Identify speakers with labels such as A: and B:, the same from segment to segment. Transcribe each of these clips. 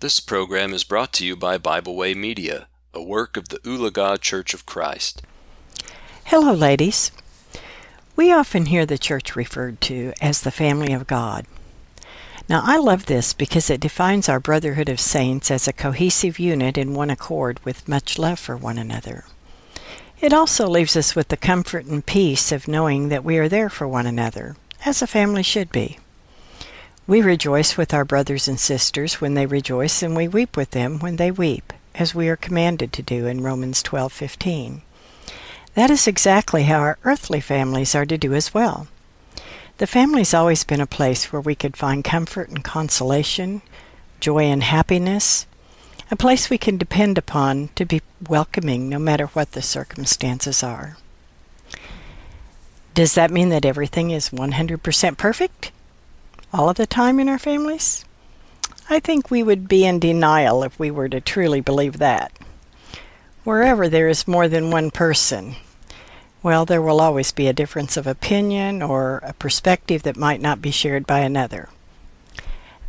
A: This program is brought to you by Bible Way Media, a work of the Ulaga Church of Christ.
B: Hello, ladies. We often hear the church referred to as the family of God. Now, I love this because it defines our brotherhood of saints as a cohesive unit in one accord with much love for one another. It also leaves us with the comfort and peace of knowing that we are there for one another, as a family should be. We rejoice with our brothers and sisters when they rejoice, and we weep with them when they weep, as we are commanded to do in Romans 12:15. That is exactly how our earthly families are to do as well. The family's always been a place where we could find comfort and consolation, joy and happiness, a place we can depend upon to be welcoming no matter what the circumstances are. Does that mean that everything is 100% perfect? All of the time in our families? I think we would be in denial if we were to truly believe that. Wherever there is more than one person, well, there will always be a difference of opinion or a perspective that might not be shared by another.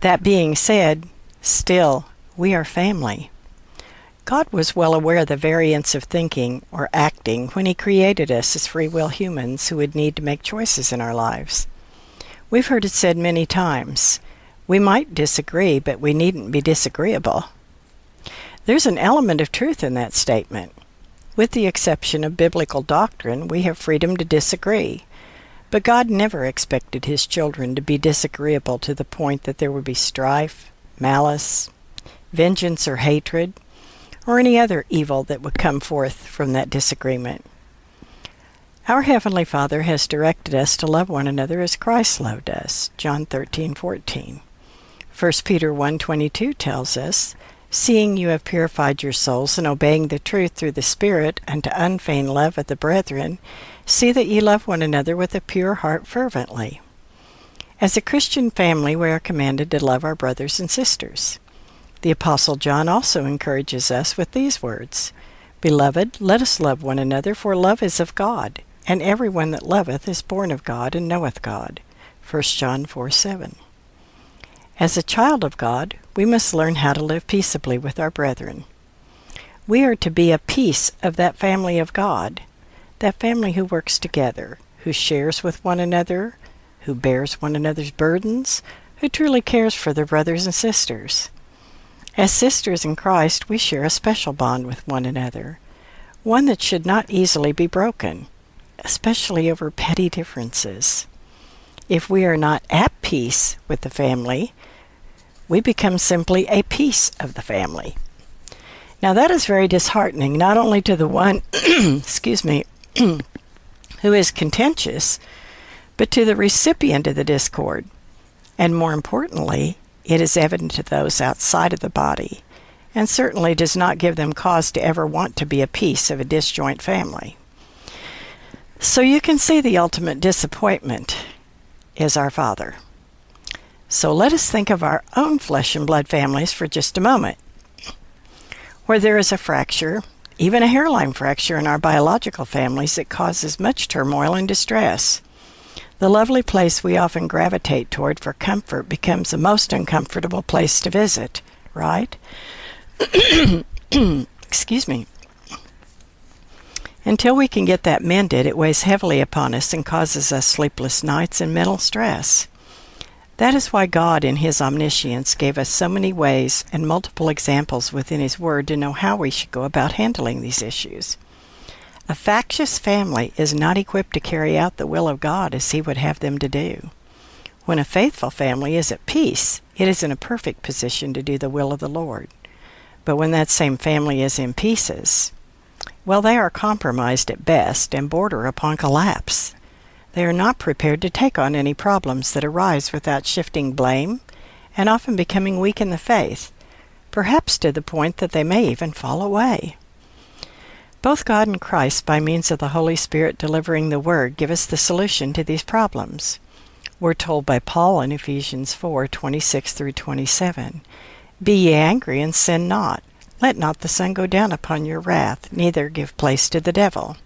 B: That being said, still, we are family. God was well aware of the variance of thinking or acting when He created us as free will humans who would need to make choices in our lives. We've heard it said many times we might disagree, but we needn't be disagreeable. There's an element of truth in that statement. With the exception of biblical doctrine, we have freedom to disagree. But God never expected His children to be disagreeable to the point that there would be strife, malice, vengeance, or hatred, or any other evil that would come forth from that disagreement. Our heavenly Father has directed us to love one another as Christ loved us. John 13:14. 1 Peter 1:22 tells us, "Seeing you have purified your souls and obeying the truth through the Spirit unto unfeigned love of the brethren, see that ye love one another with a pure heart fervently." As a Christian family, we are commanded to love our brothers and sisters. The Apostle John also encourages us with these words Beloved, let us love one another, for love is of God and every one that loveth is born of God and knoweth God. 1 John 4 7. As a child of God, we must learn how to live peaceably with our brethren. We are to be a piece of that family of God, that family who works together, who shares with one another, who bears one another's burdens, who truly cares for their brothers and sisters. As sisters in Christ, we share a special bond with one another, one that should not easily be broken especially over petty differences. If we are not at peace with the family, we become simply a piece of the family. Now that is very disheartening, not only to the one, excuse me, who is contentious, but to the recipient of the discord. And more importantly, it is evident to those outside of the body, and certainly does not give them cause to ever want to be a piece of a disjoint family. So you can see the ultimate disappointment is our Father. So let us think of our own flesh and blood families for just a moment. Where there is a fracture, even a hairline fracture in our biological families, it causes much turmoil and distress. The lovely place we often gravitate toward for comfort becomes the most uncomfortable place to visit, right? Excuse me. Until we can get that mended, it weighs heavily upon us and causes us sleepless nights and mental stress. That is why God, in His omniscience, gave us so many ways and multiple examples within His Word to know how we should go about handling these issues. A factious family is not equipped to carry out the will of God as He would have them to do. When a faithful family is at peace, it is in a perfect position to do the will of the Lord. But when that same family is in pieces, well, they are compromised at best and border upon collapse. They are not prepared to take on any problems that arise without shifting blame and often becoming weak in the faith, perhaps to the point that they may even fall away. Both God and Christ, by means of the Holy Spirit delivering the Word, give us the solution to these problems. We're told by Paul in Ephesians 4 26 through 27 Be ye angry and sin not. Let not the sun go down upon your wrath, neither give place to the devil.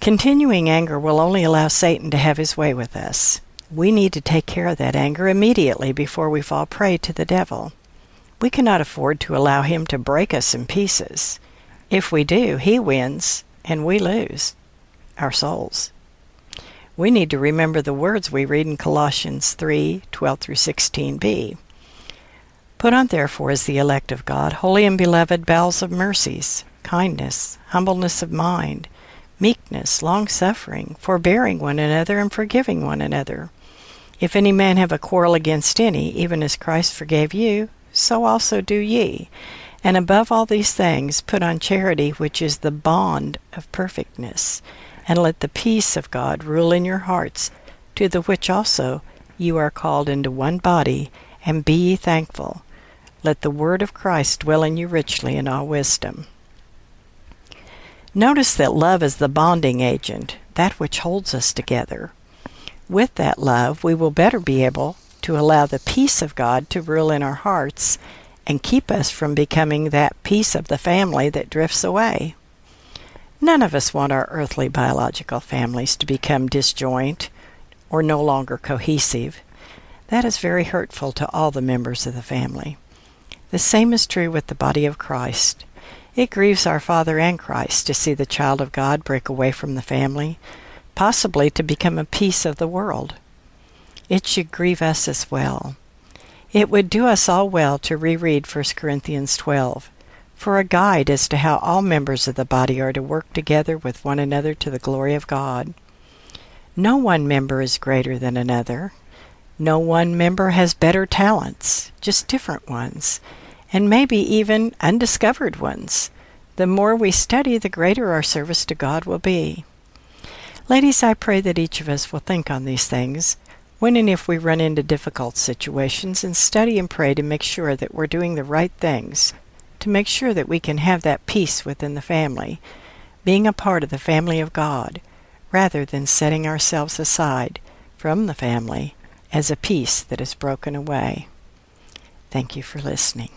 B: Continuing anger will only allow Satan to have his way with us. We need to take care of that anger immediately before we fall prey to the devil. We cannot afford to allow him to break us in pieces. If we do, he wins and we lose our souls. We need to remember the words we read in Colossians 3 12 through 16b. Put on, therefore, as the elect of God, holy and beloved, bowels of mercies, kindness, humbleness of mind, meekness, long suffering, forbearing one another, and forgiving one another. If any man have a quarrel against any, even as Christ forgave you, so also do ye. And above all these things, put on charity, which is the bond of perfectness. And let the peace of God rule in your hearts, to the which also you are called into one body, and be ye thankful. Let the word of Christ dwell in you richly in all wisdom. Notice that love is the bonding agent, that which holds us together. With that love, we will better be able to allow the peace of God to rule in our hearts and keep us from becoming that piece of the family that drifts away. None of us want our earthly biological families to become disjoint or no longer cohesive. That is very hurtful to all the members of the family. The same is true with the body of Christ. It grieves our Father and Christ to see the child of God break away from the family, possibly to become a piece of the world. It should grieve us as well. It would do us all well to reread 1 Corinthians 12 for a guide as to how all members of the body are to work together with one another to the glory of God. No one member is greater than another. No one member has better talents, just different ones and maybe even undiscovered ones. The more we study, the greater our service to God will be. Ladies, I pray that each of us will think on these things when and if we run into difficult situations and study and pray to make sure that we're doing the right things, to make sure that we can have that peace within the family, being a part of the family of God, rather than setting ourselves aside from the family as a piece that is broken away. Thank you for listening.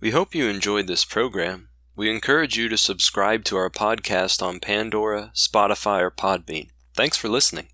A: We hope you enjoyed this program. We encourage you to subscribe to our podcast on Pandora, Spotify, or Podbean. Thanks for listening.